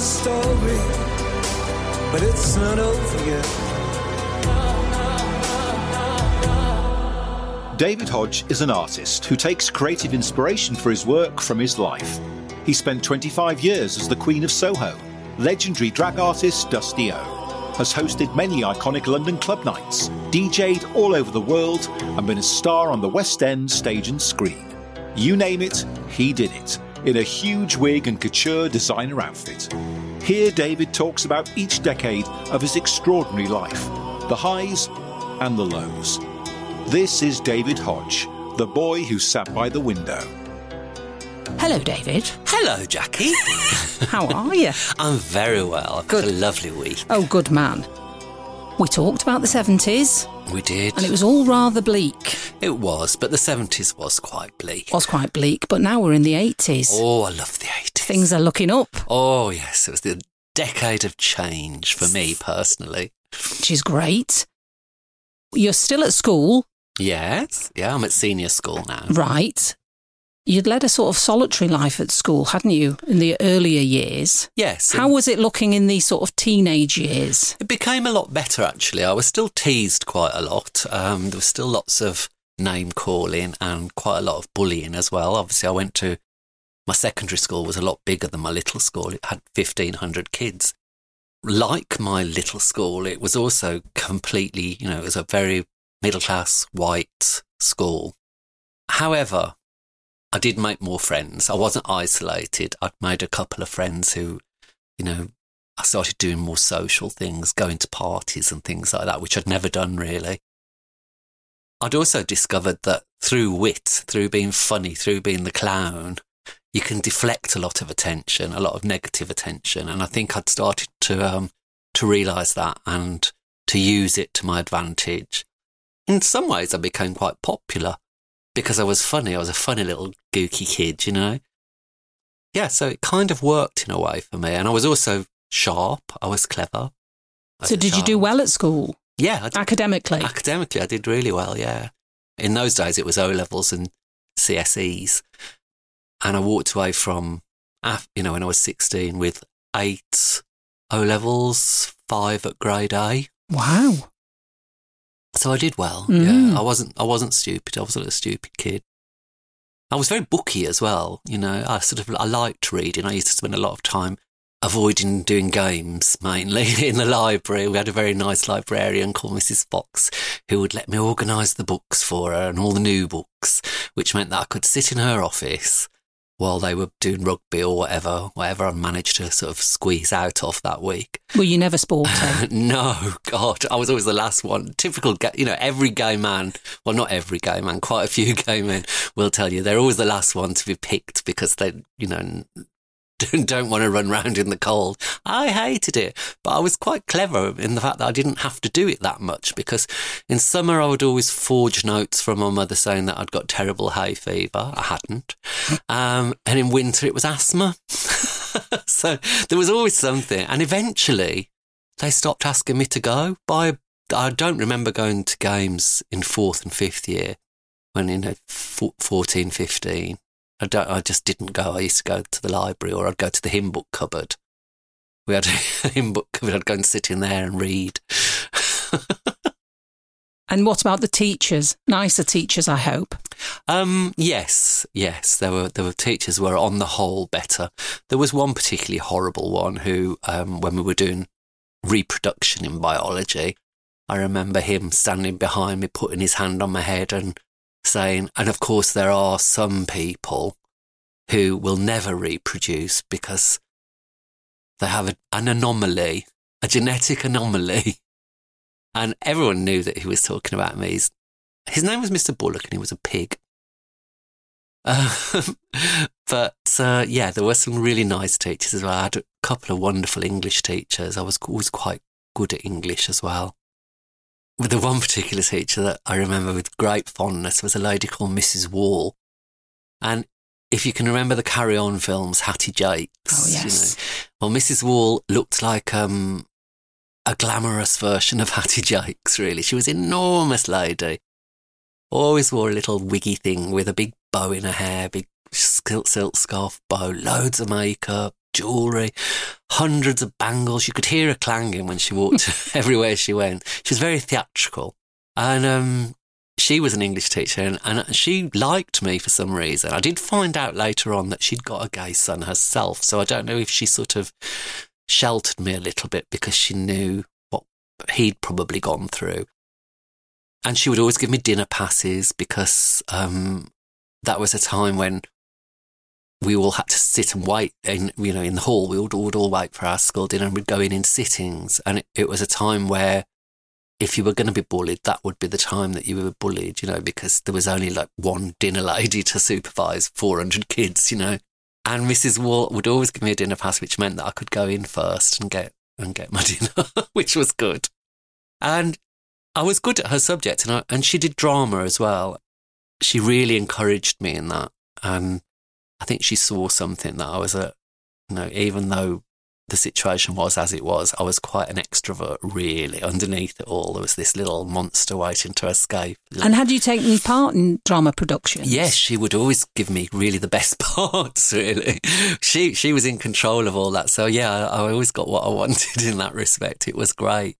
story, but it's not over yet. David Hodge is an artist who takes creative inspiration for his work from his life. He spent 25 years as the Queen of Soho. Legendary drag artist Dusty O has hosted many iconic London club nights, DJ'd all over the world, and been a star on the West End stage and screen. You name it, he did it, in a huge wig and couture designer outfit. Here, David talks about each decade of his extraordinary life, the highs and the lows. This is David Hodge, the boy who sat by the window. Hello, David. Hello, Jackie. How are you? I'm very well. I've Good. had a lovely week. Oh, good man. We talked about the 70s, We did. and it was all rather bleak. It was, but the 70s was quite bleak. Was quite bleak, but now we're in the 80s. Oh, I love the 80s. Things are looking up, Oh, yes. It was the decade of change for me personally. which is great. You're still at school, Yes. Yeah, I'm at senior school now. right? You'd led a sort of solitary life at school, hadn't you, in the earlier years? Yes. How was it looking in these sort of teenage years? It became a lot better, actually. I was still teased quite a lot. Um, there was still lots of name calling and quite a lot of bullying as well. Obviously, I went to my secondary school was a lot bigger than my little school. It had 1,500 kids. Like my little school, it was also completely, you know, it was a very middle class white school. However, I did make more friends. I wasn't isolated. I'd made a couple of friends who, you know, I started doing more social things, going to parties and things like that, which I'd never done really. I'd also discovered that through wit, through being funny, through being the clown, you can deflect a lot of attention, a lot of negative attention. And I think I'd started to, um, to realize that and to use it to my advantage. In some ways, I became quite popular because I was funny. I was a funny little gooky kid, you know? Yeah, so it kind of worked in a way for me. And I was also sharp. I was clever. as So, did you do well at school, Yeah, I did. academically? academically, I did really well. Yeah. In those days, it was O levels and CSEs, and I walked away from, you know, when I was sixteen with eight O levels, five at grade A. Wow. So I did well. Mm. Yeah, I wasn't. I wasn't stupid. I wasn't a stupid kid. I was very booky as well. You know, I sort of I liked reading. I used to spend a lot of time avoiding doing games, mainly in the library. We had a very nice librarian called Mrs. Fox who would let me organise the books for her and all the new books, which meant that I could sit in her office while they were doing rugby or whatever, whatever I managed to sort of squeeze out of that week. Were you never sporty? no, God, I was always the last one. Typical, you know, every gay man, well, not every gay man, quite a few gay men will tell you they're always the last one to be picked because they, you know, don't, don't want to run around in the cold. I hated it, but I was quite clever in the fact that I didn't have to do it that much because in summer I would always forge notes from my mother saying that I'd got terrible hay fever. I hadn't. Um, and in winter it was asthma. so there was always something. And eventually they stopped asking me to go. By I don't remember going to games in fourth and fifth year when in a 14, 15. I don't. I just didn't go. I used to go to the library or I'd go to the hymn book cupboard. We had a hymn book cupboard. I'd go and sit in there and read. and what about the teachers? Nicer teachers, I hope. Um, yes, yes, there were there were teachers were on the whole better. There was one particularly horrible one who, um, when we were doing reproduction in biology, I remember him standing behind me, putting his hand on my head and saying, "And of course, there are some people who will never reproduce because they have an anomaly, a genetic anomaly." And everyone knew that he was talking about me. His, his name was Mr. Bullock and he was a pig. But uh, yeah, there were some really nice teachers as well. I had a couple of wonderful English teachers. I was always quite good at English as well. With the one particular teacher that I remember with great fondness was a lady called Mrs. Wall. And if you can remember the Carry On films, Hattie Jacques. Oh, yes. You know, well, Mrs. Wall looked like um, a glamorous version of Hattie Jacques, really. She was an enormous lady. Always wore a little wiggy thing with a big bow in her hair, big silk, silk scarf bow, loads of makeup, jewellery, hundreds of bangles. You could hear her clanging when she walked everywhere she went. She was very theatrical. And um, she was an English teacher and, and, she liked me for some reason. I did find out later on that she'd got a gay son herself. So I don't know if she sort of sheltered me a little bit because she knew what he'd probably gone through. And she would always give me dinner passes because um, that was a time when we all had to sit and wait in you know in the hall. We would, would all wait for our school dinner and we'd go in in sittings. And it, it was a time where if you were going to be bullied, that would be the time that you were bullied, you know, because there was only like one dinner lady to supervise 400 kids, you know. And Mrs. Wall would always give me a dinner pass, which meant that I could go in first and get and get my dinner, which was good. And I was good at her subject, and I, and she did drama as well. She really encouraged me in that, and I think she saw something that I was a, you know, even though the situation was as it was, I was quite an extrovert, really. Underneath it all, there was this little monster waiting to escape. And had you taken part in drama productions? Yes, she would always give me really the best parts, really. She, she was in control of all that. So, yeah, I, I always got what I wanted in that respect. It was great.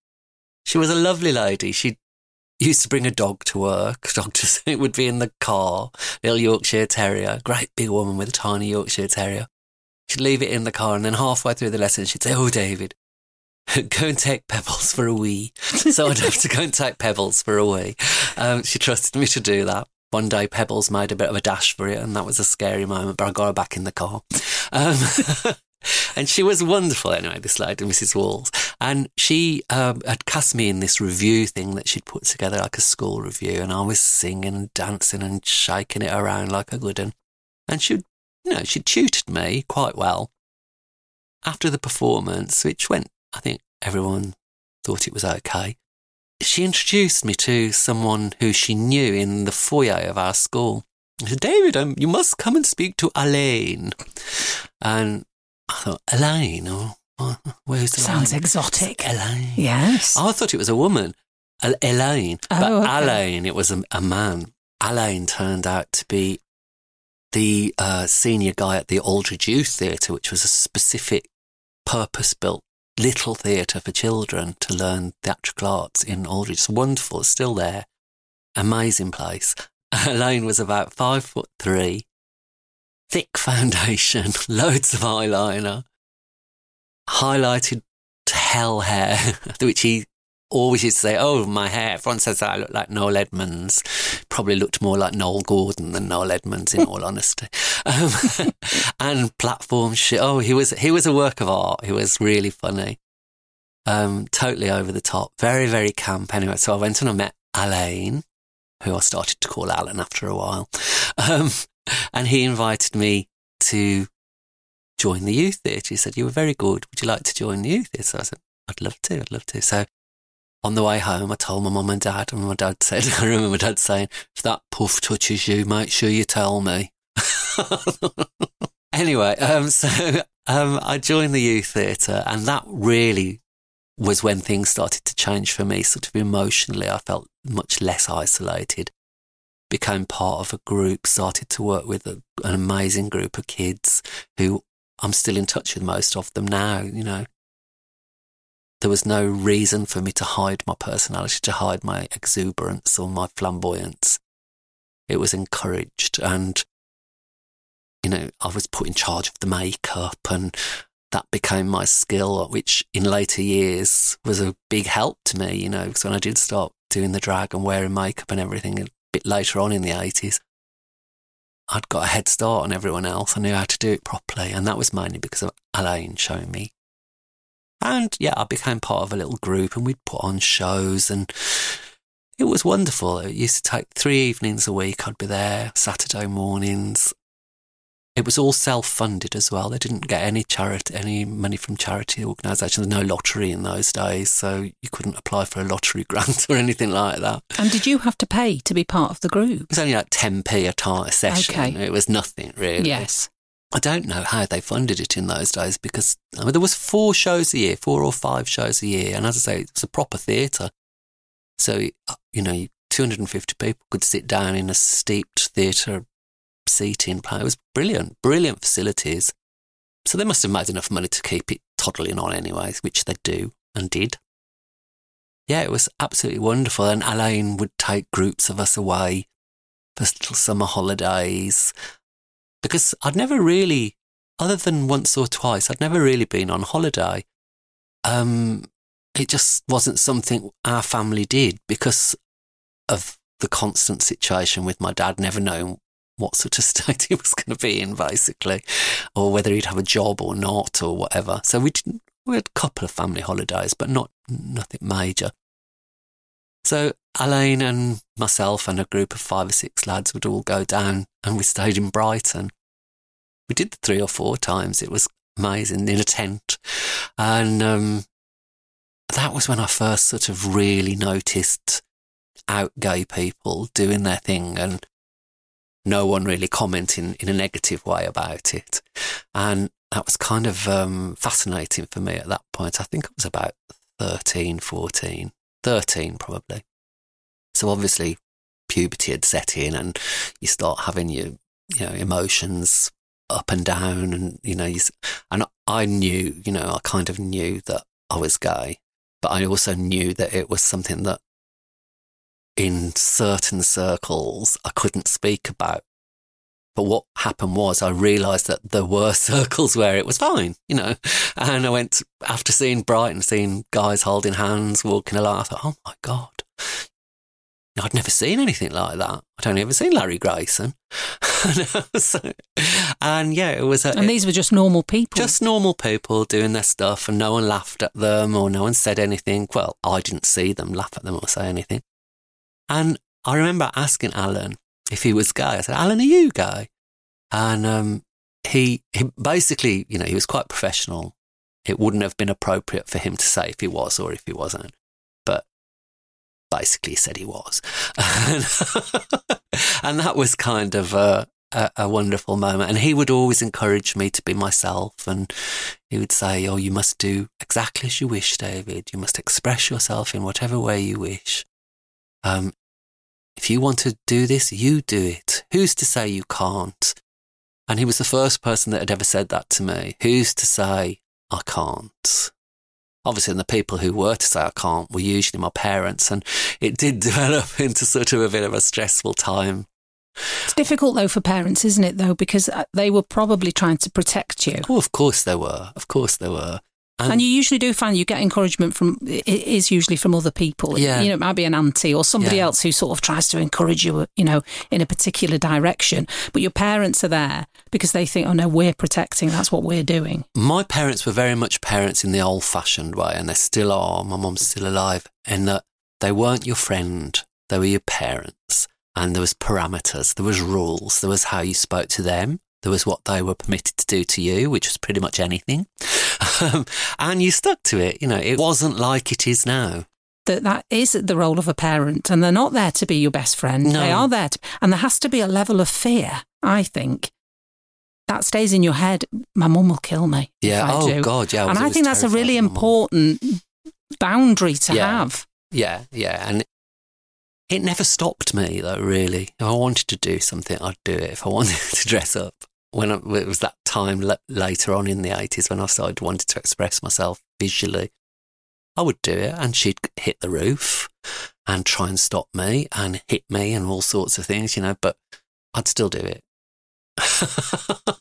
She was a lovely lady. She used to bring a dog to work. Just it would be in the car, little Yorkshire Terrier, great big woman with a tiny Yorkshire Terrier. She'd leave it in the car, and then halfway through the lesson, she'd say, "Oh, David, go and take Pebbles for a wee." so I'd have to go and take Pebbles for a wee. Um, she trusted me to do that. One day, Pebbles made a bit of a dash for it, and that was a scary moment. But I got her back in the car. Um, and she was wonderful anyway, this lady, Mrs. Walls. And she um, had cast me in this revue thing that she'd put together, like a school revue. And I was singing and dancing and shaking it around like a good one. And she'd you know, she tutored me quite well. After the performance, which went, I think everyone thought it was okay, she introduced me to someone who she knew in the foyer of our school. David, um, you must come and speak to Elaine. And I thought, Elaine? Oh, where's the Sounds exotic. Elaine. Yes. Oh, I thought it was a woman. Elaine. Oh, but okay. Elaine, it was a, a man. Elaine turned out to be the uh, senior guy at the Aldridge Youth Theatre, which was a specific purpose built little theatre for children to learn theatrical arts in Aldridge. It's wonderful, it's still there. Amazing place. Elaine was about five foot three, thick foundation, loads of eyeliner, highlighted hell hair, which he always used to say, "Oh, my hair." Everyone says I look like Noel Edmonds. Probably looked more like Noele Gordon than Noel Edmonds, in all honesty. Um, and platform shit. Oh, he was he was a work of art. He was really funny. Um, totally over the top. Very very camp. Anyway, so I went and I met Alain, who I started to call Alan after a while, um, and he invited me to join the youth theatre. He said, "You were very good. Would you like to join the youth theatre? So I said, "I'd love to. I'd love to." So on the way home, I told my mum and dad, and my dad said, I remember my dad saying, if that puff touches you, make sure you tell me. anyway, um, so um, I joined the youth theatre, and that really was when things started to change for me, sort of emotionally. I felt much less isolated, became part of a group, started to work with a, an amazing group of kids who I'm still in touch with most of them now, you know there was no reason for me to hide my personality, to hide my exuberance or my flamboyance. It was encouraged. And, you know, I was put in charge of the makeup and that became my skill, which in later years was a big help to me, you know, because when I did start doing the drag and wearing makeup and everything bit later on in the 80s, I'd got a head start on everyone else. I knew how to do it properly. And that was mainly because of Alain showing me and yeah, I became part of a little group and we'd put on shows and it was wonderful. It used to take three evenings a week. I'd be there Saturday mornings. It was all self-funded as well. They didn't get any charity, any money from charity organisations. No lottery in those days, so you couldn't apply for a lottery grant or anything like that. And did you have to pay to be part of the group? It was only like 10p a, time, a session. Okay. It was nothing really. Yes. I don't know how they funded it in those days because I mean, there was four shows a year, four or five shows a year, and as I say, it was a proper theatre. So uh, you know, 250 people could sit down in a steeped theatre seating. It was brilliant, brilliant facilities. so they must have made enough money to keep it toddling on anyway, which they do and did. Yeah, it was absolutely wonderful. And Elaine would take groups of us away for little summer holidays because I'd never really, other than once or twice, I'd never really been on holiday. Um, it just wasn't something our family did because of the constant situation with my dad never knowing what sort of state he was going to be in, basically, or whether he'd have a job or not, or whatever. So we didn't. We had a couple of family holidays, but not nothing major. So Elaine and myself and a group of five or six lads would all go down, and we stayed in Brighton. We did the three or four times. It was amazing in a tent, and um, that was when I first sort of really noticed out gay people doing their thing and no one really commenting in a negative way about it. And that was kind of um, fascinating for me at that point. I think I was about 13, 14, 13 probably. So obviously puberty had set in and you start having your, you know, emotions up and down and, you know, you, and I knew, you know, I kind of knew that I was gay, but I also knew that it was something that in certain circles I couldn't speak about. But what happened was I realised that there were circles where it was fine, you know. And I went after seeing Brighton, seeing guys holding hands, walking along. I thought, oh my god, I'd never seen anything like that. I'd only ever seen Larry Grayson. so, and yeah, it was. A, and these were just normal people. Just normal people doing their stuff, and no one laughed at them or no one said anything. Well, I didn't see them laugh at them or say anything. And I remember asking Alan if he was gay. I said, Alan, are you gay? And um, he, he basically, you know, he was quite professional. It wouldn't have been appropriate for him to say if he was or if he wasn't. But basically, said he was. and that was kind of a, a, a, wonderful moment. And he would always encourage me to be myself. And he would say, Oh, you must do exactly as you wish, David. You must express yourself in whatever way you wish. Um, if you want to do this, you do it. Who's to say you can't? And he was the first person that had ever said that to me. Who's to say I can't? Obviously, and the people who were to say I can't were usually my parents. And it did develop into sort of a bit of a stressful time it's difficult though for parents, isn't it? Though because uh, they were probably trying to protect you. Oh, of course they were. Of course they were. And, and, you usually do find you get encouragement from it is usually from other people. Yeah. You know, it might be an auntie or somebody yeah. else who sort of tries to encourage you, you know, in a particular direction. But your parents are there because they think, oh no, we're protecting. That's what we're doing. My parents were very much parents in the old fashioned way, and they still are. My mum's still alive, and that they weren't your friend; they were your parents. And there was parameters, there was rules, there was how you spoke to them, there was what they were permitted to do to you, which was pretty much anything. Um, and you stuck to it. You know, it wasn't like it is now. That that is the role of a parent, and they're not there to be your best friend. No. They are there, to, and there has to be a level of fear. I think that stays in your head. My mum will kill me. Yeah. oh do. God. Yeah. I and I think that's a really important boundary to yeah. have. Yeah. Yeah. And it never stopped me though. Really, if I wanted to do something, I'd do it. If I wanted to dress up, when I, it was that time later on in the 80s when I started wanting to express myself visually, I would do it and she'd hit the roof and try and stop me and hit me and all sorts of things, you know, but I'd still do it.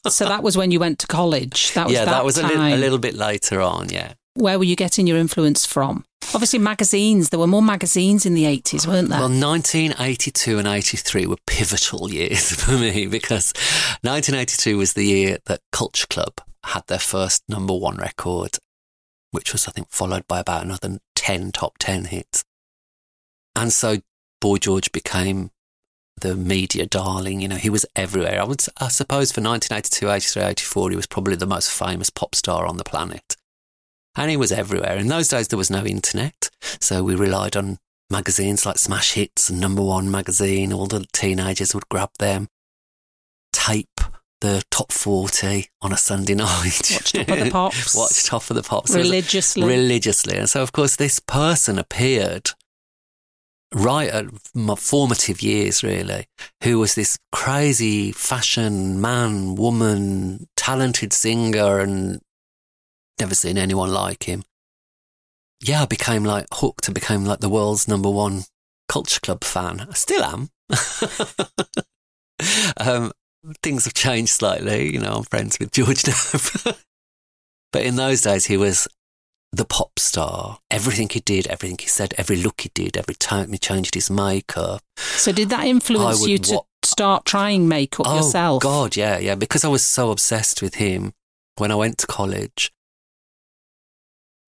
so that was when you went to college. That was yeah, that, that was a, a little bit later on. Yeah. Where were you getting your influence from? Obviously, magazines. There were more magazines in the 80s, weren't there? Well, 1982 and 83 were pivotal years for me because 1982 was the year that Culture Club had their first number one record, which was, I think, followed by about another 10 top 10 hits. And so Boy George became the media darling. You know, he was everywhere. I would, I suppose, for 1982, 83, 84, he was probably the most famous pop star on the planet and he was everywhere. In those days, there was no internet, so we relied on magazines like Smash Hits and Number One magazine. All the teenagers would grab them, tape the top 40 on a Sunday night. Watch Top of the Pops. Watch Top of the Pops. Religiously. Religiously. And so, of course, this person appeared right at my formative years, really, who was this crazy fashion man, woman, talented singer, and never seen anyone like him. Yeah, I became like hooked. and became like the world's number one culture club fan. I still am. um, things have changed slightly. You know, I'm friends with George now. but in those days, he was the pop star. Everything he did, everything he said, every look he did, every time he changed his makeup. So did that influence you to wa- start trying makeup yourself? oh, yourself? God, yeah, yeah. Because I was so obsessed with him when I went to college.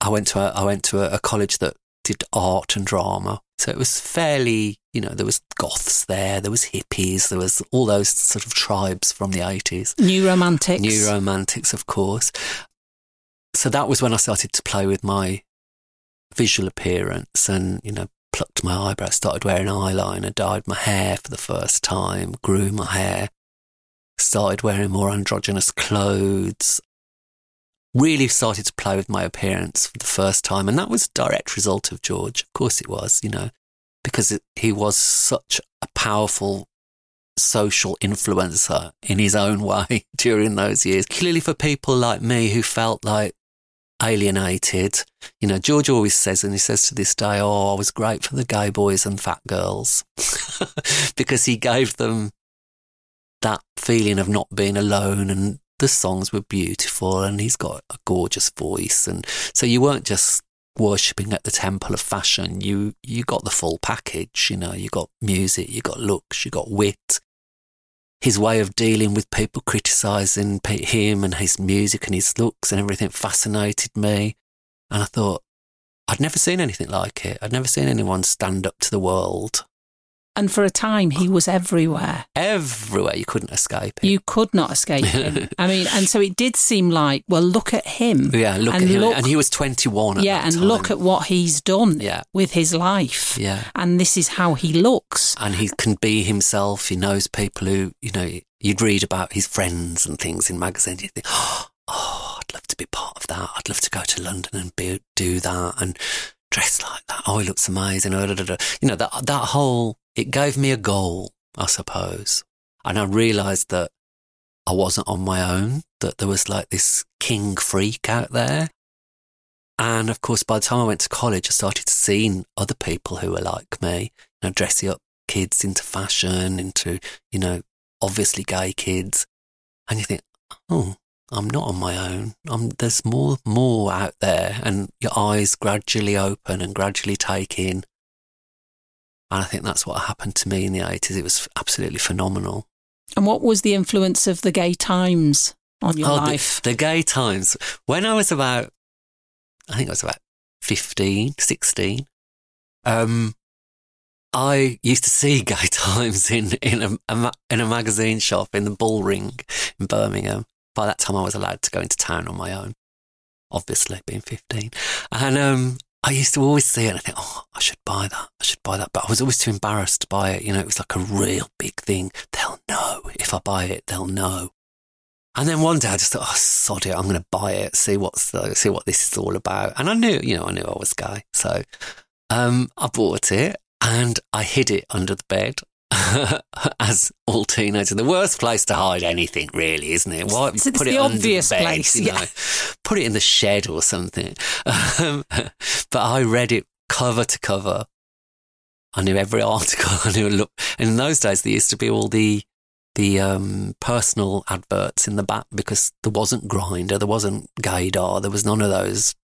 I went to a, I went to a, a college that did art and drama. So it was fairly, you know, there was goths there, there was hippies, there was all those sort of tribes from the 80s. New romantics. New romantics, of course. So that was when I started to play with my visual appearance and, you know, plucked my eyebrows, started wearing eyeliner, dyed my hair for the first time, grew my hair, started wearing more androgynous clothes, really started to play with my appearance for the first time. And that was a direct result of George. Of course it was, you know, because it, he was such a powerful social influencer in his own way during those years. Clearly for people like me who felt like alienated, you know, George always says, and he says to this day, oh, I was great for the gay boys and fat girls because he gave them that feeling of not being alone and the songs were beautiful and he's got a gorgeous voice. And so you weren't just worshipping at the temple of fashion. You, you got the full package, you know, you got music, you got looks, you got wit. His way of dealing with people criticizing him and his music and his looks and everything fascinated me. And I thought, I'd never seen anything like it. I'd never seen anyone stand up to the world and for a time, he was everywhere. Everywhere. You couldn't escape him. You could not escape him. I mean, and so it did seem like, well, look at him. Yeah, look and at him. Look, and he was 21 Yeah, and time. look at what he's done yeah. with his life. Yeah. And this is how he looks. And he can be himself. He knows people who, you know, you'd read about his friends and things in magazines. You think, oh, I'd love to be part of that. I'd love to go to London and be, do that and dress like that. Oh, he looks amazing. You know, that, that whole it gave me a goal, I suppose. And I realized that I wasn't on my own, that there was like this king freak out there. And of course, by the time I went to college, I started seeing other people who were like me, you know, dressing up kids into fashion, into, you know, obviously gay kids. And you think, oh, I'm not on my own. I'm, there's more, more out there. And your eyes gradually open and gradually take in and I think that's what happened to me in the 80s. It was absolutely phenomenal. And what was the influence of the gay times on your oh, life? The, the gay times. When I was about, I think I was about 15, 16, um, I used to see gay times in, in, a, a, in a magazine shop in the Bullring in Birmingham. By that time, I was allowed to go into town on my own, obviously, being 15. And um, I used to always see it and I think, oh, I should buy that. I should buy that. But I was always too embarrassed to buy it. You know, it was like a real big thing. They'll know. If I buy it, they'll know. And then one day I just thought, oh, sod it. I'm going to buy it, see what's the, see what this is all about. And I knew, you know, I knew I was gay. So, um, I bought it and I hid it under the bed as all teenagers. The worst place to hide anything, really, isn't it? Why it's put it the obvious the bed, place? You know? yeah. Put it in the shed or something. Um, but I read it cover to cover. I knew every article. I knew look. And in those days, there used to be all the the um, personal adverts in the back because there wasn't Grindr, there wasn't Gaydar, there was none of those.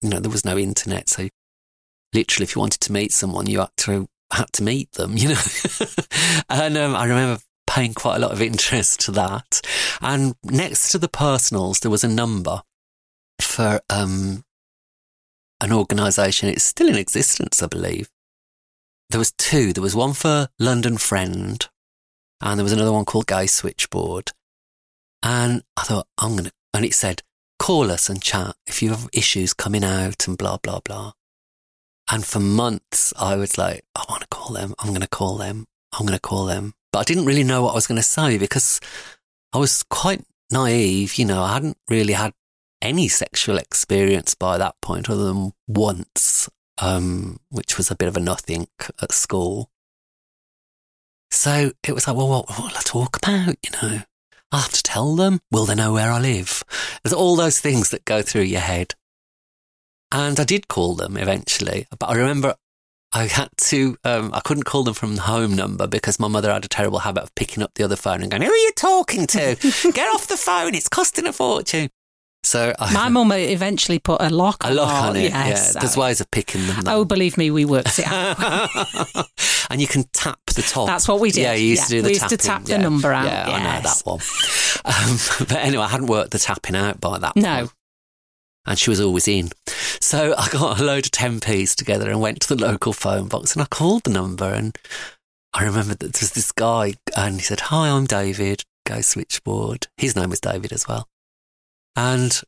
You know, there was no internet. So literally, if you wanted to meet someone, you had to had to meet them, you know. and um, I remember paying quite a lot of interest to that. And next to the personals, there was a number for um, an organisation. It's still in existence, I believe. There was two. There was one for London Friend, and there was another one called Gay Switchboard. And I thought, I'm to, and it said, call us and chat if you have issues coming out and blah, blah, blah. And for months, I was like, I want to call them. I'm going to call them. I'm going to call them. But I didn't really know what I was going to say because I was quite naive. You know, I hadn't really had any sexual experience by that point other than once. um, which was a bit of a nothing at school. So it was like, well, what, what will I talk about? You know, I have to tell them. Will they know where I live? There's all those things that go through your head. And I did call them eventually, but I remember I had to, um, I couldn't call them from the home number because my mother had a terrible habit of picking up the other phone and going, Who are you talking to? Get off the phone. It's costing a fortune. So I, My mum eventually put a lock a on lock our- on it. Yes. yeah, there's ways of picking them. though. Oh, believe me, we worked it out. and you can tap the top. That's what we did. Yeah, you used to do the we used to tap the yeah. number out, Yeah, I know that one. Um, but anyway, I hadn't worked the tapping out by that No. point. And she was always in. So I got a load of 10p's together and went to the local phone box and I called the number. And I remember that there was this guy and he said, Hi, I'm David, go switchboard. His name was David as well. And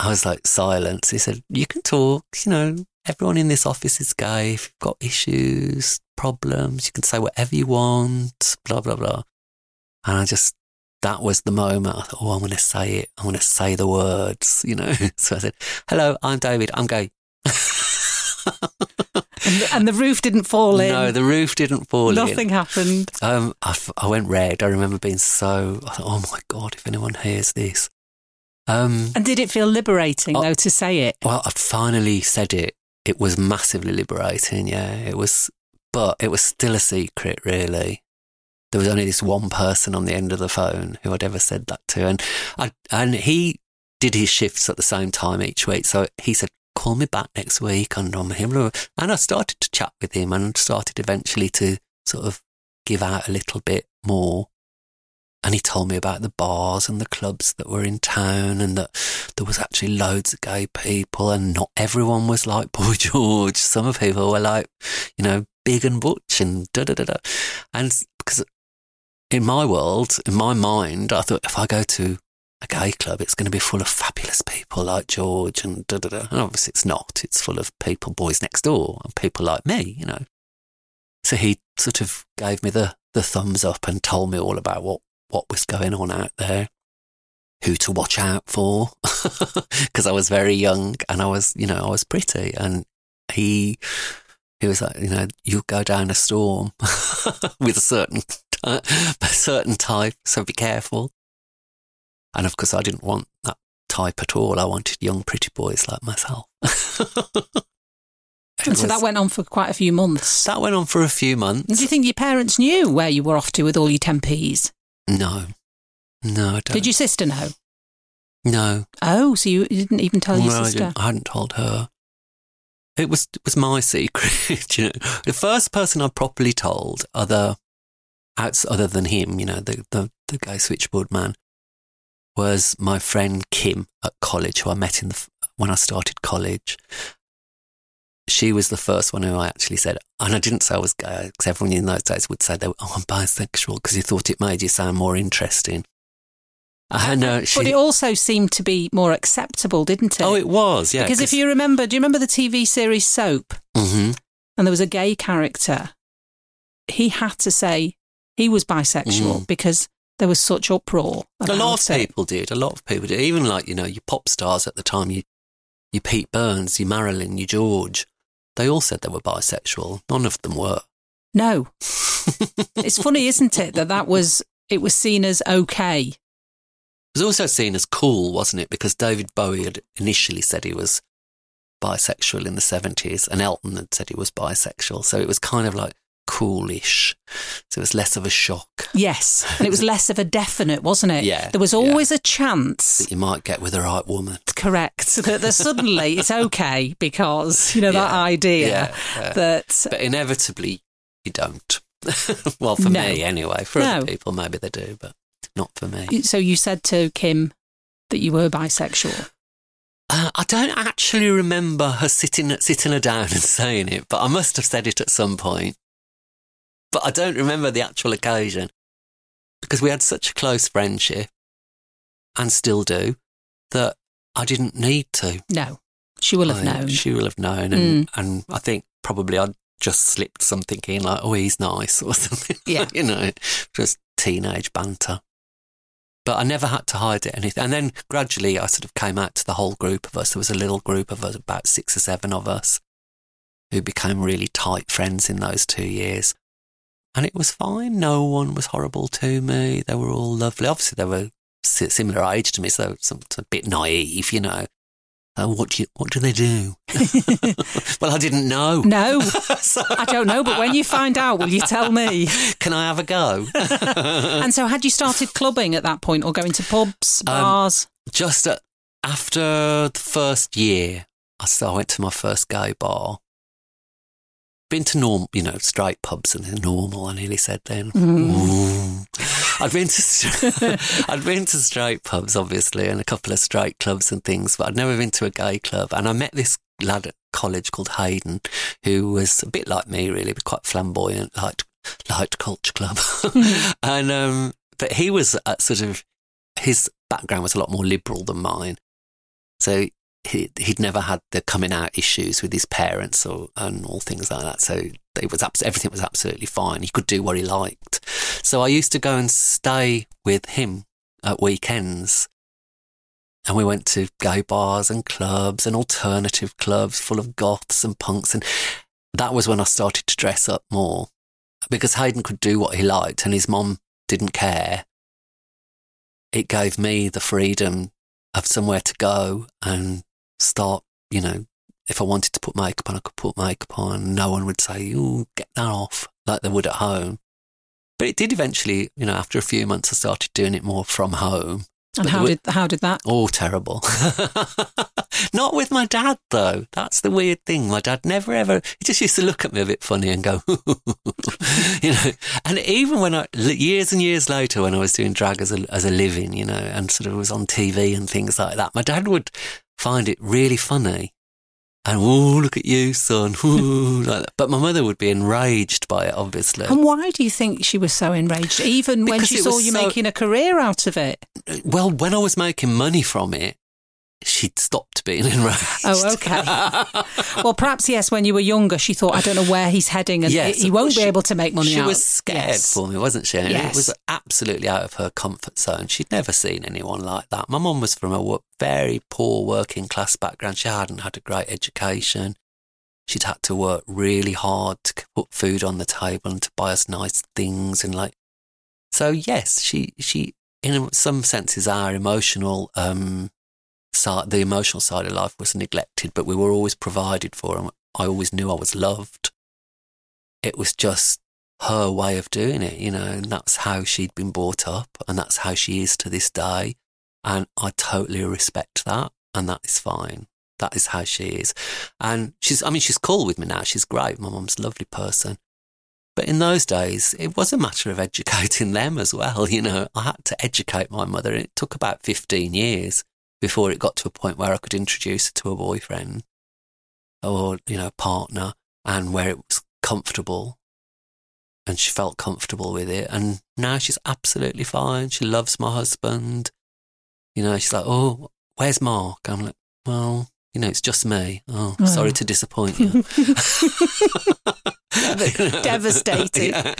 I was like, silence. He said, You can talk, you know, everyone in this office is gay. If you've got issues, problems, you can say whatever you want, blah, blah, blah. And I just, that was the moment I thought, oh, I'm going to say it. I'm going to say the words, you know. So I said, hello, I'm David. I'm gay. and, the, and the roof didn't fall in. no, the roof didn't fall in. Nothing happened. Um, I, f- I went red. I remember being so, I thought, oh my God, if anyone hears this. Um, And did it feel liberating, Oh. though, to say it? Well, I finally said it. It was massively liberating. Yeah, it was, but it was still a secret, really. There was only this one person on the end of the phone who I'd ever said that to, and I, and he did his shifts at the same time each week. So he said, "Call me back next week," and I'm here. And I started to chat with him, and started eventually to sort of give out a little bit more. And he told me about the bars and the clubs that were in town, and that there was actually loads of gay people, and not everyone was like Boy George. Some of people were like, you know, big and butch and da da da da. And because in my world, in my mind, I thought if I go to a gay club, it's going to be full of fabulous people like George and da da da. And obviously, it's not. It's full of people, boys next door, and people like me, you know. So he sort of gave me the, the thumbs up and told me all about what, what was going on out there, who to watch out for, because I was very young and I was, you know, I was pretty. And he, he was like, you know, you go down a storm with a certain, a certain type, so be careful. And of course, I didn't want that type at all. I wanted young, pretty boys like myself. And so that went on for quite a few months. that went on for a few months. And do you think your parents knew where you were off to with all your 10p's? No, no, I don't. Did your sister know? No, Oh, so you, didn't even tell your No, I, sister? didn't. I hadn't told her. It was it was my secret. you know, the first person I properly told, other outs other than him, you know, the the the gay switchboard man, was my friend Kim at college, who I met in the f- when I started college. She was the first one who I actually said, and I didn't say I was gay because everyone in those days would say they were, oh, I'm bisexual because you thought it made you sound more interesting. And uh, she, but it also seemed to be more acceptable, didn't it? oh, it was, yeah. because if you remember, do you remember the TV series Soap? hmm And there was a gay character. He had to say he was bisexual Mm. because there was such uproar. A lot of it. people did. A lot of people did. Even like, you know, your pop stars at the time, you, you Pete Burns, you Marilyn, you George, they all said they were bisexual. None of them were. No, it's funny, isn't it, that that was it was seen as okay. It was also seen as cool, wasn't it? Because David Bowie had initially said he was bisexual in the 70s and Elton had said he was bisexual. So it was kind of like coolish. So it was less of a shock Yes, and it was less of a definite, wasn't it? Yeah, there was yeah. always a chance. that you might get with the right woman. Correct. That, that suddenly it's okay because you know that idea yeah, yeah. that But inevitably, you don't. well, for No. me anyway. For No. other people, maybe they do, but not for me. So you said to Kim that you were bisexual. Uh, I don't actually remember her sitting sitting her down and saying it, but I must have said it at some point. But I don't remember the actual occasion because we had such a close friendship and still do that I didn't need to. No, she will have I- known. She will have known, and mm. and I think probably I'd just slipped something in like, "Oh, he's nice" or something. Yeah. you know, just teenage banter. But I never had to hide it anything. And then gradually, I sort of came out to the whole group of us. There was a little group of us, about six or seven of us, who became really tight friends in those two years. And it was fine. No one was horrible to me. They were all lovely. Obviously, they were similar age to me, so some, a bit naive, you know. Uh, what do you, what do they do? well, I didn't know. No, I don't know. But when you find out, will you tell me? Can I have a go? And so, had you started clubbing at that point, or going to pubs, Um, bars? Just uh, after the first year, I, I went to my first gay bar. Been to normal, you know, straight pubs and normal. I nearly said then. Ooh. I'd been to I'd been to straight pubs, obviously, and a couple of straight clubs and things, but I'd never been to a gay club. And I met this lad at college called Hayden, who was a bit like me, really, but quite flamboyant, liked liked culture club, and um, but he was at sort of his background was a lot more liberal than mine. So he, he'd never had the coming out issues with his parents or and all things like that. So it was everything was absolutely fine. He could do what he liked. So I used to go and stay with him at weekends. And we went to gay bars and clubs and alternative clubs full of goths and punks. And that was when I started to dress up more because Hayden could do what he liked and his mom didn't care it gave me the freedom of somewhere to go and start, you know, if I wanted to put makeup on, I could put makeup on. No one would say, oh, get that off like they would at home. But it did eventually, you know, after a few months, I started doing it more from home. And but how the- did how did that? Oh, terrible. Not with my dad, though. That's the weird thing. My dad never ever, he just used to look at me a bit funny and go, you know. And even when I, years and years later, when I was doing drag as a, as a living, you know, and sort of was on TV and things like that, my dad would find it really funny. And, oh, look at you, son. Ooh, like that. But my mother would be enraged by it, obviously. And why do you think she was so enraged, even when she saw you so- making a career out of it? Well, when I was making money from it, she'd stopped being enraged. Oh, okay. well, perhaps yes. When you were younger, she thought, "I don't know where he's heading, and Yes, he won't she- be able to make money out. She out." was scared Yes. for me, wasn't she? And Yes. It was absolutely out of her comfort zone. She'd never seen anyone like that. My mum was from a very poor working class background. She hadn't had a great education. She'd had to work really hard to put food on the table and to buy us nice things and like. So yes, she she in some senses our emotional um side, the emotional side of life was neglected, but we were always provided for, and I always knew I was loved. It was just her way of doing it, you know, and that's how she'd been brought up, and that's how she is to this day. And I totally respect that, and that is fine. That is how she is. And she's, I mean, she's cool with me now. She's great. My mum's a lovely person. But in those days, it was a matter of educating them as well. You know, I had to educate my mother. It took about 15 years before it got to a point where I could introduce her to a boyfriend or, you know, partner and where it was comfortable and she felt comfortable with it. And now she's absolutely fine. She loves my husband. You know, she's like, oh, where's Mark? I'm like, well, you know, it's just me. Oh, sorry to disappoint you. Devastating. Yeah.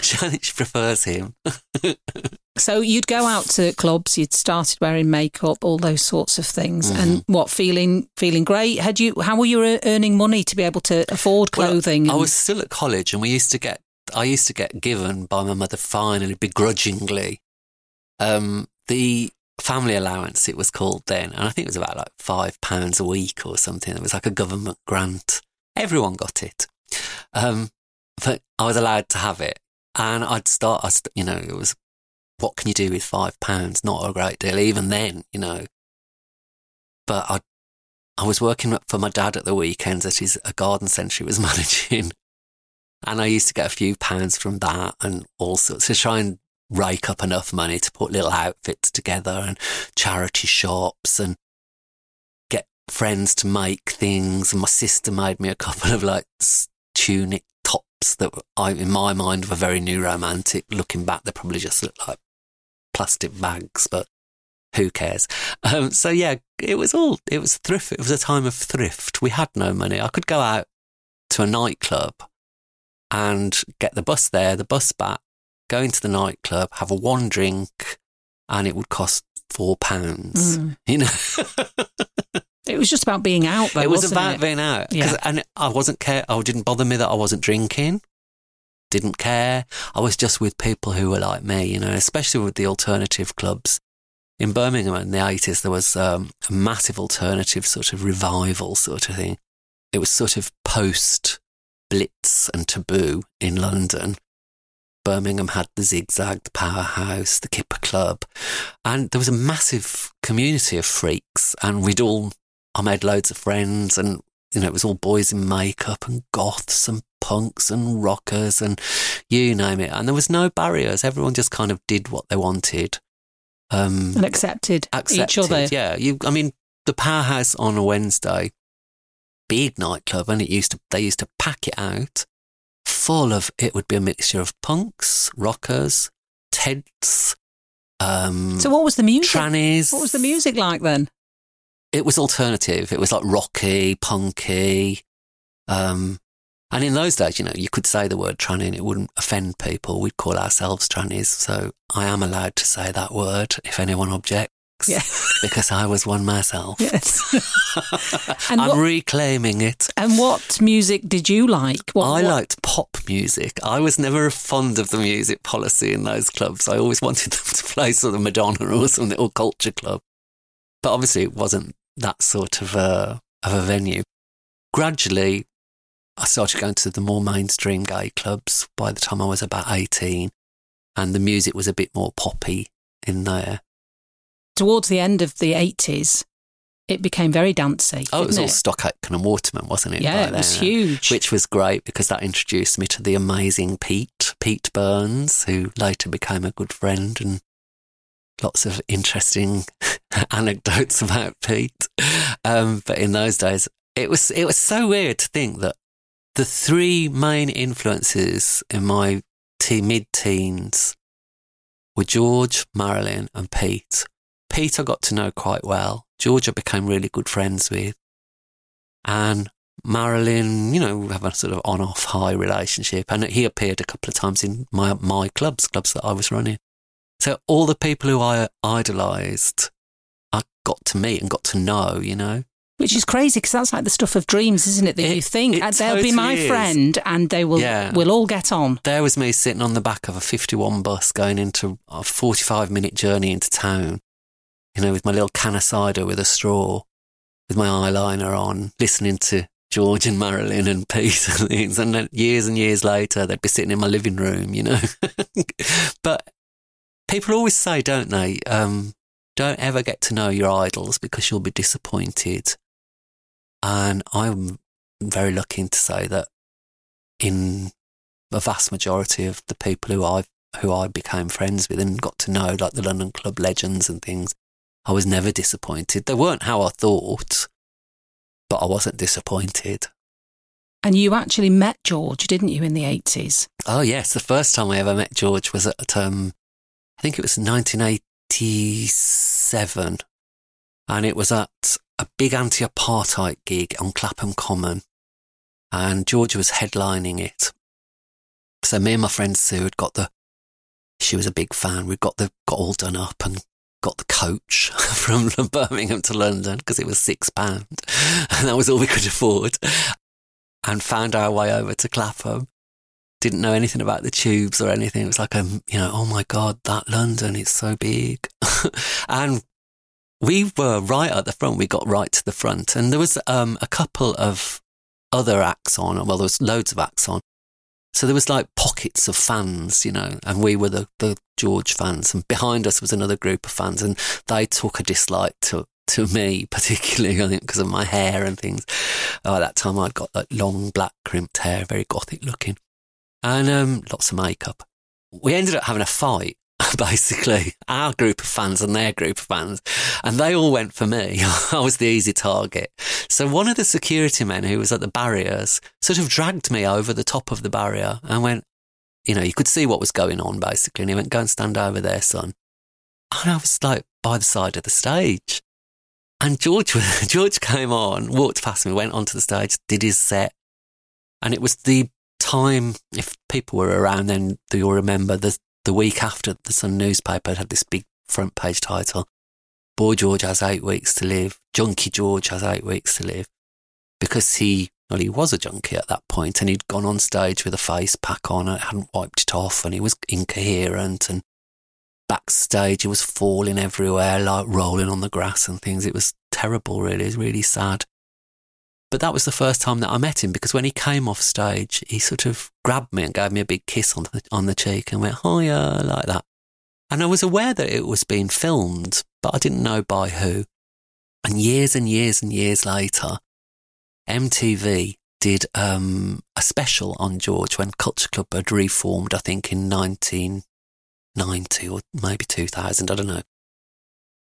she, I think she prefers him. So you'd go out to clubs. You'd started wearing makeup, all those sorts of things, Mm-hmm. and what feeling feeling great? Had you? How were you earning money to be able to afford Well, clothing? I was still at college, and we used to get. I used to get given by my mother finally, begrudgingly, um, the family allowance. It was called then, and I think it was about like five pounds a week or something. It was like a government grant. Everyone got it, um, but I was allowed to have it, and I'd start. I, st- you know, it was what can you do with five pounds? Not a great deal, even then, you know. But I I was working for my dad at the weekends at his a garden centre he was managing. And I used to get a few pounds from that and all sorts to try and rake up enough money to put little outfits together and charity shops and get friends to make things. And my sister made me a couple of like tunic tops that I, in my mind were very new romantic. Looking back, they probably just looked like plastic bags, but who cares? Um, so yeah, it was all, it was thrift. It was a time of thrift. We had no money. I could go out to a nightclub and get the bus there, the bus back, go into the nightclub, have a one drink, and it would cost four pounds. Mm. You know, It was just about being out. Though, it was wasn't about it? being out. Yeah. And I wasn't care. I didn't bother me that I wasn't drinking. Didn't care. I was just with people who were like me, you know, especially with the alternative clubs. In Birmingham in the 80s, there was um, a massive alternative sort of revival sort of thing. It was sort of post Blitz and Taboo in London. Birmingham had the Zigzag, the Powerhouse, the Kipper Club, and there was a massive community of freaks, and we'd all, I made loads of friends, and you know, it was all boys in makeup and goths and punks and rockers and you name it. And there was no barriers. Everyone just kind of did what they wanted. Um, and accepted, accepted. each other. Yeah, you. I mean, the Powerhouse on a Wednesday, big nightclub, and it used to. They used to pack it out, full of. It would be a mixture of punks, rockers, Teds, um, So what was the music? trannies. What was the music like then? It was alternative. It was like rocky, punky. Um, and in those days, you know, you could say the word tranny and it wouldn't offend people. We'd call ourselves trannies. So I am allowed to say that word if anyone objects. Yeah. because I was one myself. Yes. And I'm what- reclaiming it. and what music did you like? What, I what- liked pop music. I was never fond of the music policy in those clubs. I always wanted them to play sort of Madonna or some little culture club. But obviously, it wasn't that sort of a, of a venue. Gradually, I started going to the more mainstream gay clubs by the time I was about 18, and the music was a bit more poppy in there. Towards the end of the eighties, it became very dancey. Oh, it was all Stock Aitken and Waterman, wasn't it? Yeah, it was then? huge. which was great because that introduced me to the amazing Pete, Pete Burns, who later became a good friend and lots of interesting anecdotes about Pete. Um, but in those days, it was it was so weird to think that the three main influences in my teen, mid-teens were George, Marilyn, and Pete. Pete I got to know quite well. George I became really good friends with. And Marilyn, you know, we have a sort of on off high relationship. And he appeared a couple of times in my, my clubs, clubs that I was running. So all the people who I idolised, I got to meet and got to know, you know. Which is crazy because that's like the stuff of dreams, isn't it? That It- you think "Uh, they'll be my is. friend and they will Yeah. we'll all get on. There was me sitting on the back of a 51 bus going into a 45 minute journey into town, you know, with my little can of cider with a straw, with my eyeliner on, listening to George and Marilyn and Pete and things. And then years and years later, they'd be sitting in my living room, you know. but people always say, don't they? Um, don't ever get to know your idols because you'll be disappointed. And I'm very lucky to say that in a vast majority of the people who I who I became friends with and got to know, like the London Club legends and things, I was never disappointed. They weren't how I thought, but I wasn't disappointed. And you actually met George, didn't you, in the eighties? Oh yes, the first time I ever met George was at um, I think it was 1987, and it was at a big anti-apartheid gig on Clapham Common, and George was headlining it. So me and my friend Sue had got the. She was a big fan. We got the got all done up and got the coach from Birmingham to London because it was six pound, and that was all we could afford. And found our way over to Clapham didn't know anything about the tubes or anything. It was like, um, you know, oh my God, that London, is so big. and we were right at the front. We got right to the front. And there was um, a couple of other acts on. Well, there was loads of acts on. So there was like pockets of fans, you know, and we were the, the George fans. And behind us was another group of fans. And they took a dislike to, to me, particularly, I think, because of my hair and things. Oh, at that time, I'd got like long black crimped hair, very gothic looking and um, lots of makeup. We ended up having a fight, basically, our group of fans and their group of fans, and they all went for me. I was the easy target. So one of the security men who was at the barriers sort of dragged me over the top of the barrier and went, you know, you could see what was going on, basically, and he went, go and stand over there, son. And I was like by the side of the stage. And George, George came on, walked past me, went onto the stage, did his set. And it was the time, if people were around then, you'll remember the, the week after the Sun newspaper had this big front page title Boy George has eight weeks to live. Junkie George has eight weeks to live. Because he, well, he was a junkie at that point and he'd gone on stage with a face pack on and hadn't wiped it off and he was incoherent and backstage he was falling everywhere, like rolling on the grass and things. It was terrible, really. It was really sad. But that was the first time that I met him because when he came off stage, he sort of grabbed me and gave me a big kiss on the, on the cheek and went, hiya, like that. And I was aware that it was being filmed, but I didn't know by who. And years and years and years later, MTV did um, a special on George when Culture Club had reformed, I think in 1990 or maybe 2000, I don't know.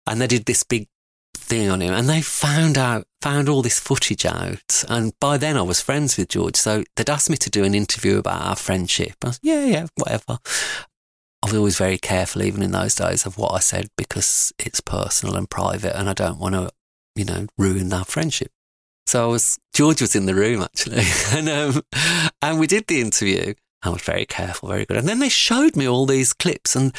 And they did this big thing on him and they found out, found all this footage out. And by then I was friends with George. So they'd asked me to do an interview about our friendship. I was, yeah, yeah, whatever. I was always very careful, even in those days, of what I said because it's personal and private and I don't want to, you know, ruin our friendship. So I was, George was in the room actually. and, um, and we did the interview. I was very careful, very good. And then they showed me all these clips and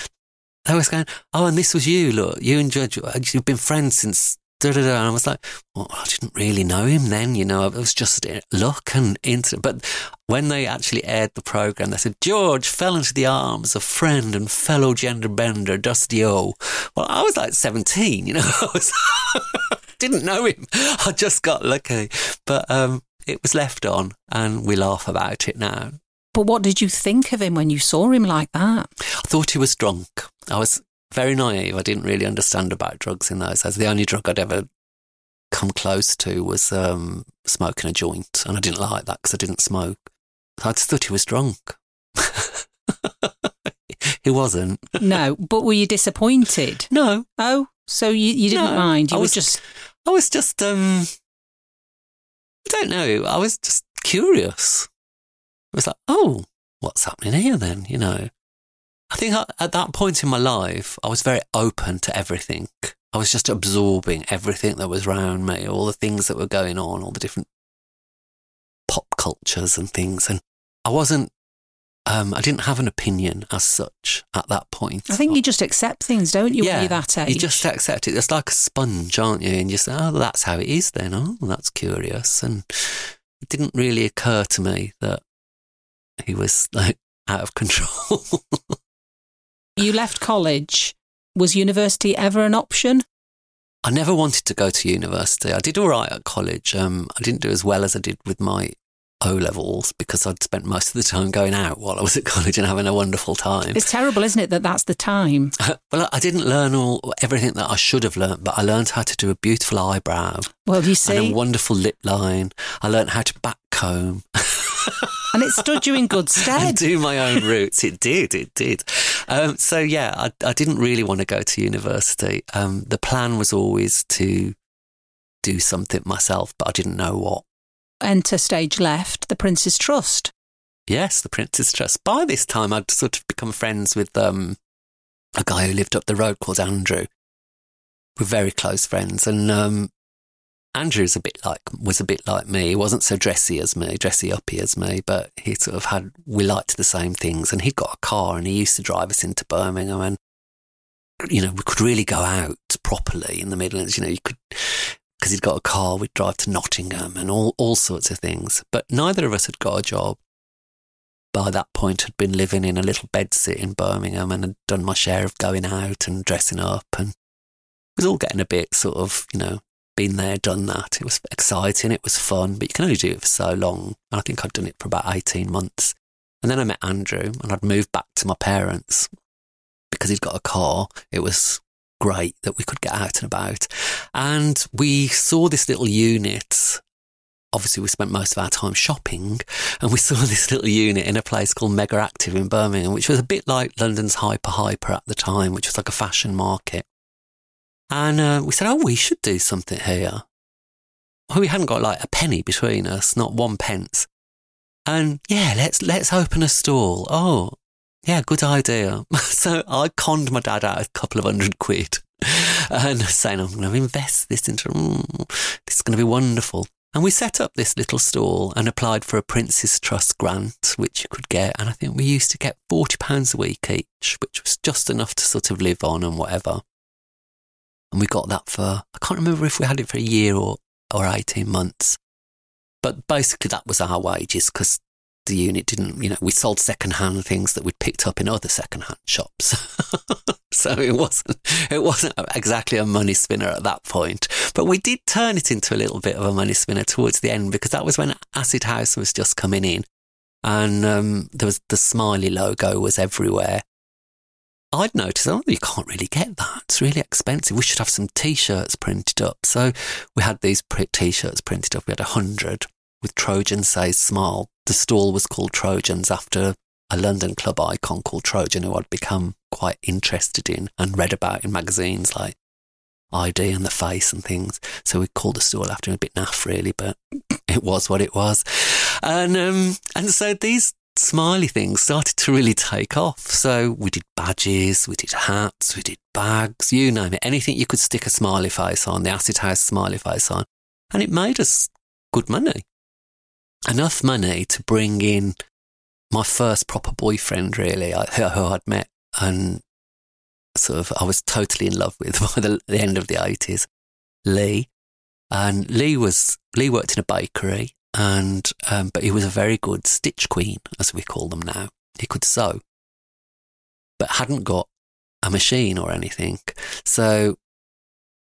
they was going, oh, and this was you, look, you and George, you've been friends since Da, da, da. And I was like, well, I didn't really know him then, you know, it was just luck and into. But when they actually aired the program, they said, George fell into the arms of friend and fellow gender bender, Dusty O. Well, I was like 17, you know, didn't know him. I just got lucky. But um, it was left on and we laugh about it now. But what did you think of him when you saw him like that? I thought he was drunk. I was very naive. I didn't really understand about drugs in those days. The only drug I'd ever come close to was um, smoking a joint, and I didn't like that because I didn't smoke. I just thought he was drunk. he wasn't. No, but were you disappointed? No. Oh, so you, you didn't No, mind? You I were was- just I was just, um, I don't know. I was just curious. I was like, oh, what's happening here then? You know, I think I, at that point in my life, I was very open to everything. I was just absorbing everything that was around me, all the things that were going on, all the different pop cultures and things. And I wasn't, um, I didn't have an opinion as such at that point. I think you just accept things, don't you, when Yeah, you're that age? You just accept it. It's like a sponge, aren't you? And you say, oh, that's how it is then. Oh, that's curious. And it didn't really occur to me that he was like out of control. you left college. Was university ever an option? I never wanted to go to university. I did all right at college. Um, I didn't do as well as I did with my O levels because I'd spent most of the time going out while I was at college and having a wonderful time. It's terrible, isn't it, that that's the time? well, I didn't learn all everything that I should have learned, but I learned how to do a beautiful eyebrow Well, you and a wonderful lip line. I learned how to back comb. and it stood you in good stead. do my own roots. It did, it did. Um, so yeah, I, I didn't really want to go to university. Um, the plan was always to do something myself, but I didn't know what. Enter stage left, the Prince's Trust. Yes, the Prince's Trust. By this time, I'd sort of become friends with um, a guy who lived up the road called Andrew. We're very close friends, and um, Andrew's a bit like was a bit like me. He wasn't so dressy as me, dressy uppy as me, but he sort of had we liked the same things. And he'd got a car, and he used to drive us into Birmingham, and you know we could really go out properly in the Midlands. You know, you could because he'd got a car, we'd drive to Nottingham and all all sorts of things. But neither of us had got a job. By that point, had been living in a little bedsit in Birmingham and had done my share of going out and dressing up, and it was all getting a bit sort of you know been there, done that. It was exciting, it was fun, but you can only do it for so long. And I think I'd done it for about 18 months. And then I met Andrew and I'd moved back to my parents because he'd got a car. It was great that we could get out and about. And we saw this little unit. Obviously, we spent most of our time shopping, and we saw this little unit in a place called Mega Active in Birmingham, which was a bit like London's Hyper Hyper at the time, which was like a fashion market. And uh, we said, oh, we should do something here. Well, we hadn't got like a penny between us, not one pence. And yeah, let's let's open a stall. Oh, yeah, good idea. so I conned my dad out a couple of hundred quid and saying, I'm going to invest this into, mm, this is going to be wonderful. And we set up this little stall and applied for a Prince's Trust grant, which you could get. And I think we used to get £40 a week each, which was just enough to sort of live on and whatever. And we got that for, I can't remember if we had it for a year or, or 18 months. But basically, that was our wages because the unit didn't, you know, we sold secondhand things that we'd picked up in other secondhand shops. so it wasn't, it wasn't exactly a money spinner at that point. But we did turn it into a little bit of a money spinner towards the end because that was when Acid House was just coming in and um, there was the smiley logo was everywhere. I'd noticed, oh, you can't really get that. It's really expensive. We should have some t-shirts printed up. So we had these t-shirts printed up. We had a hundred with Trojan Says Smile. The stall was called Trojans after a London club icon called Trojan who I'd become quite interested in and read about in magazines like ID and the face and things. So we called the stall after him a bit naff really, but it was what it was. And, um, and so these smiley things started to really take off. So we did badges, we did hats, we did bags, you name it, anything you could stick a smiley face on, the acid house smiley face on. And it made us good money. Enough money to bring in my first proper boyfriend, really, who I'd met and sort of I was totally in love with by the, the end of the 80s, Lee. And Lee was, Lee worked in a bakery and, um, but he was a very good stitch queen, as we call them now. He could sew, but hadn't got a machine or anything. So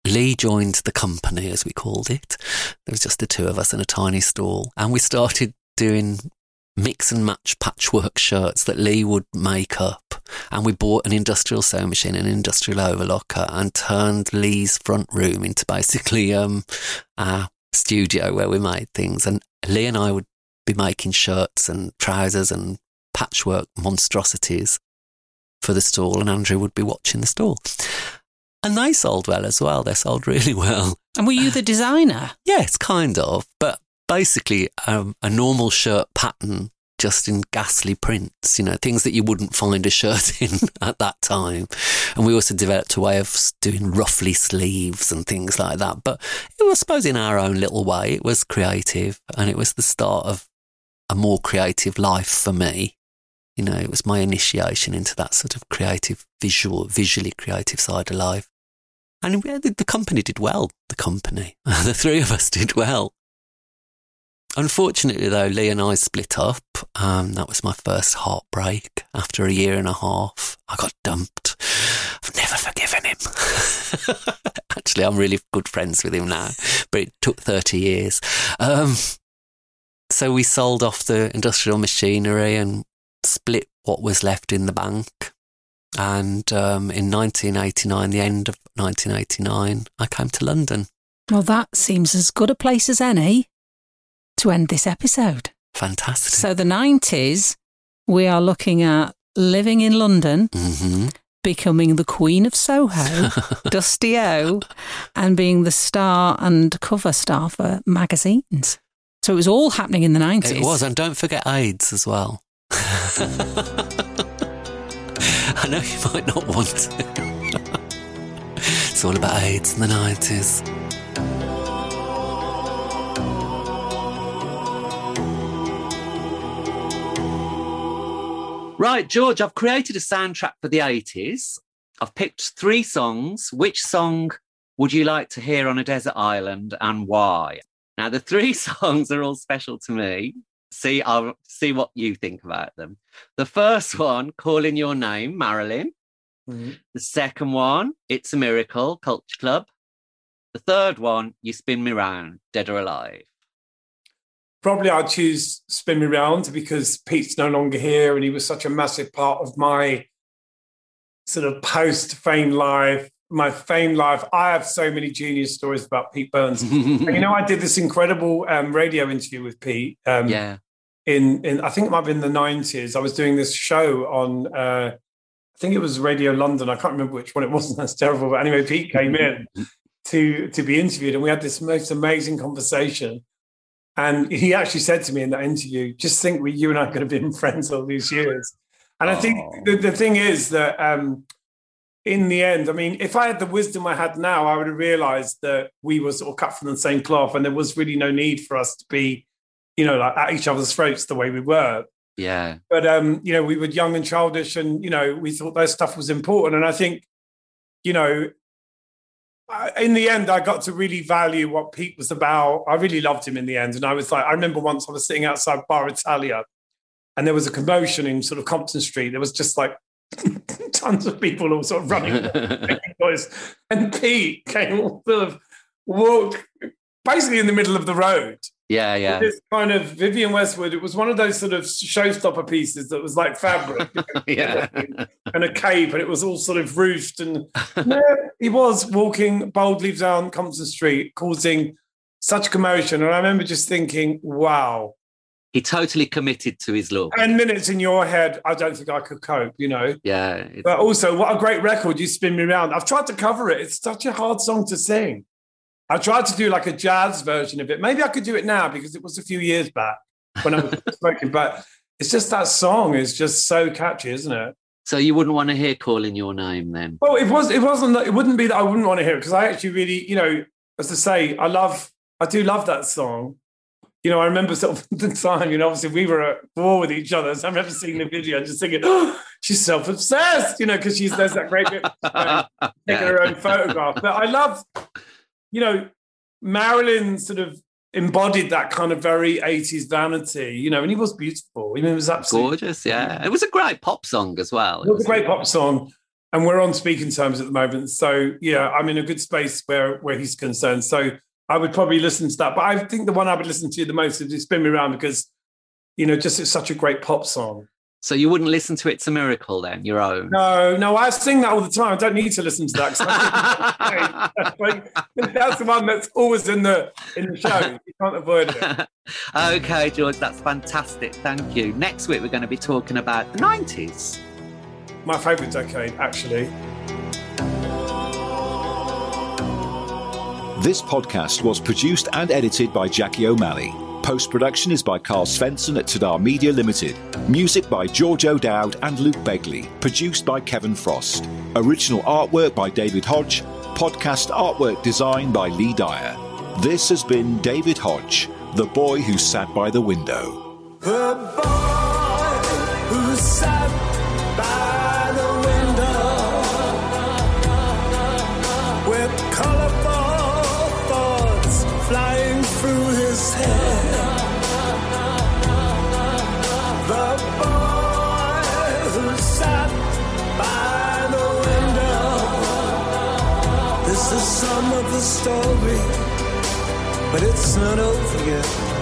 Lee joined the company, as we called it. There was just the two of us in a tiny stall, and we started doing mix and match patchwork shirts that Lee would make up. And we bought an industrial sewing machine, an industrial overlocker, and turned Lee's front room into basically um, our studio where we made things. And Lee and I would be making shirts and trousers and patchwork monstrosities for the stall, and Andrew would be watching the stall. And they sold well as well. They sold really well. And were you the designer? yes, kind of. But basically um, a normal shirt pattern just in ghastly prints, you know, things that you wouldn't find a shirt in at that time. And we also developed a way of doing roughly sleeves and things like that. But it was, I suppose, in our own little way, it was creative and it was the start of a more creative life for me. You know, it was my initiation into that sort of creative, visual, visually creative side of life. And the company did well, the company. the three of us did well. Unfortunately, though, Lee and I split up. Um, that was my first heartbreak. After a year and a half, I got dumped. I've never forgiven him. Actually, I'm really good friends with him now, but it took 30 years. Um, so we sold off the industrial machinery and split what was left in the bank. And um, in 1989, the end of 1989, I came to London. Well, that seems as good a place as any to end this episode. Fantastic. So, the 90s, we are looking at living in London, mm-hmm. becoming the Queen of Soho, Dusty O, and being the star and cover star for magazines. So, it was all happening in the 90s. It was. And don't forget AIDS as well. I know you might not want to. it's all about AIDS in the 90s. Right, George, I've created a soundtrack for the 80s. I've picked three songs. Which song would you like to hear on a desert island and why? Now, the three songs are all special to me. See, I'll see what you think about them. The first one, Calling Your Name, Marilyn. Mm-hmm. The second one, It's a Miracle, Culture Club. The third one, You Spin Me Round, Dead or Alive probably I'd choose Spin Me Round because Pete's no longer here and he was such a massive part of my sort of post fame life, my fame life. I have so many genius stories about Pete Burns. and, you know, I did this incredible um, radio interview with Pete. Um, yeah. In, in, I think it might have been the 90s. I was doing this show on, uh, I think it was Radio London. I can't remember which one it was. That's terrible. But anyway, Pete came in to to be interviewed, and we had this most amazing conversation. And he actually said to me in that interview, just think we, you and I could have been friends all these years. And I think the, the thing is that um, in the end, I mean, if I had the wisdom I had now, I would have realized that we were sort of cut from the same cloth and there was really no need for us to be, you know, like at each other's throats the way we were. Yeah. But, um, you know, we were young and childish and, you know, we thought that stuff was important. And I think, you know, in the end, I got to really value what Pete was about. I really loved him in the end. And I was like, I remember once I was sitting outside Bar Italia and there was a commotion in sort of Compton Street. There was just like tons of people all sort of running. and Pete came all sort of walked basically in the middle of the road. Yeah, yeah. This kind of Vivienne Westwood. It was one of those sort of showstopper pieces that was like fabric, yeah, and a cape, and it was all sort of roofed. And he was walking boldly down Compton Street, causing such commotion. And I remember just thinking, "Wow." He totally committed to his look. Ten minutes in your head, I don't think I could cope, you know? Yeah. But also, what a great record, You Spin Me around. I've tried to cover it. It's such a hard song to sing. I tried to do like a jazz version of it. Maybe I could do it now because it was a few years back when I was smoking. But it's just that song is just so catchy, isn't it? So you wouldn't want to hear calling your name then? Well, it was. It wasn't. It wouldn't be that I wouldn't want to hear it because I actually really, you know, as to say, I love. I do love that song. You know, I remember sort of the time. You know, obviously we were at war with each other. So I remember seeing the video, and just thinking, oh, she's self-obsessed. You know, because she's there's that great bit you um, know, taking her own photograph. But I love you know, Marilyn sort of embodied that kind of very 80s vanity, you know, and he was beautiful. I mean, it was absolutely gorgeous. Yeah. It was a great pop song as well. It was a great pop song. And we're on speaking terms at the moment. So yeah, I'm in a good space where where he's concerned. So I would probably listen to that. But I think the one I would listen to the most is Spin Me Around because, you know, just it's such a great pop song. So you wouldn't listen to It's a Miracle then, your own? No, no, I sing that all the time. I don't need to listen to that. that's the one that's always in the in the show. You can't avoid it. okay, George, that's fantastic. Thank you. Next week we're going to be talking about the 90s. My favourite decade, actually. This podcast was produced and edited by Jackie O'Malley. Post production is by Carl Svensson at Tadar Media Limited. Music by George O'Dowd and Luke Begley. Produced by Kevin Frost. Original artwork by David Hodge. Podcast artwork design by Lee Dyer. This has been David Hodge, the boy who sat by the window. The boy who sat by the window with colorful thoughts flying through his head. Sum of the story, but it's not over yet.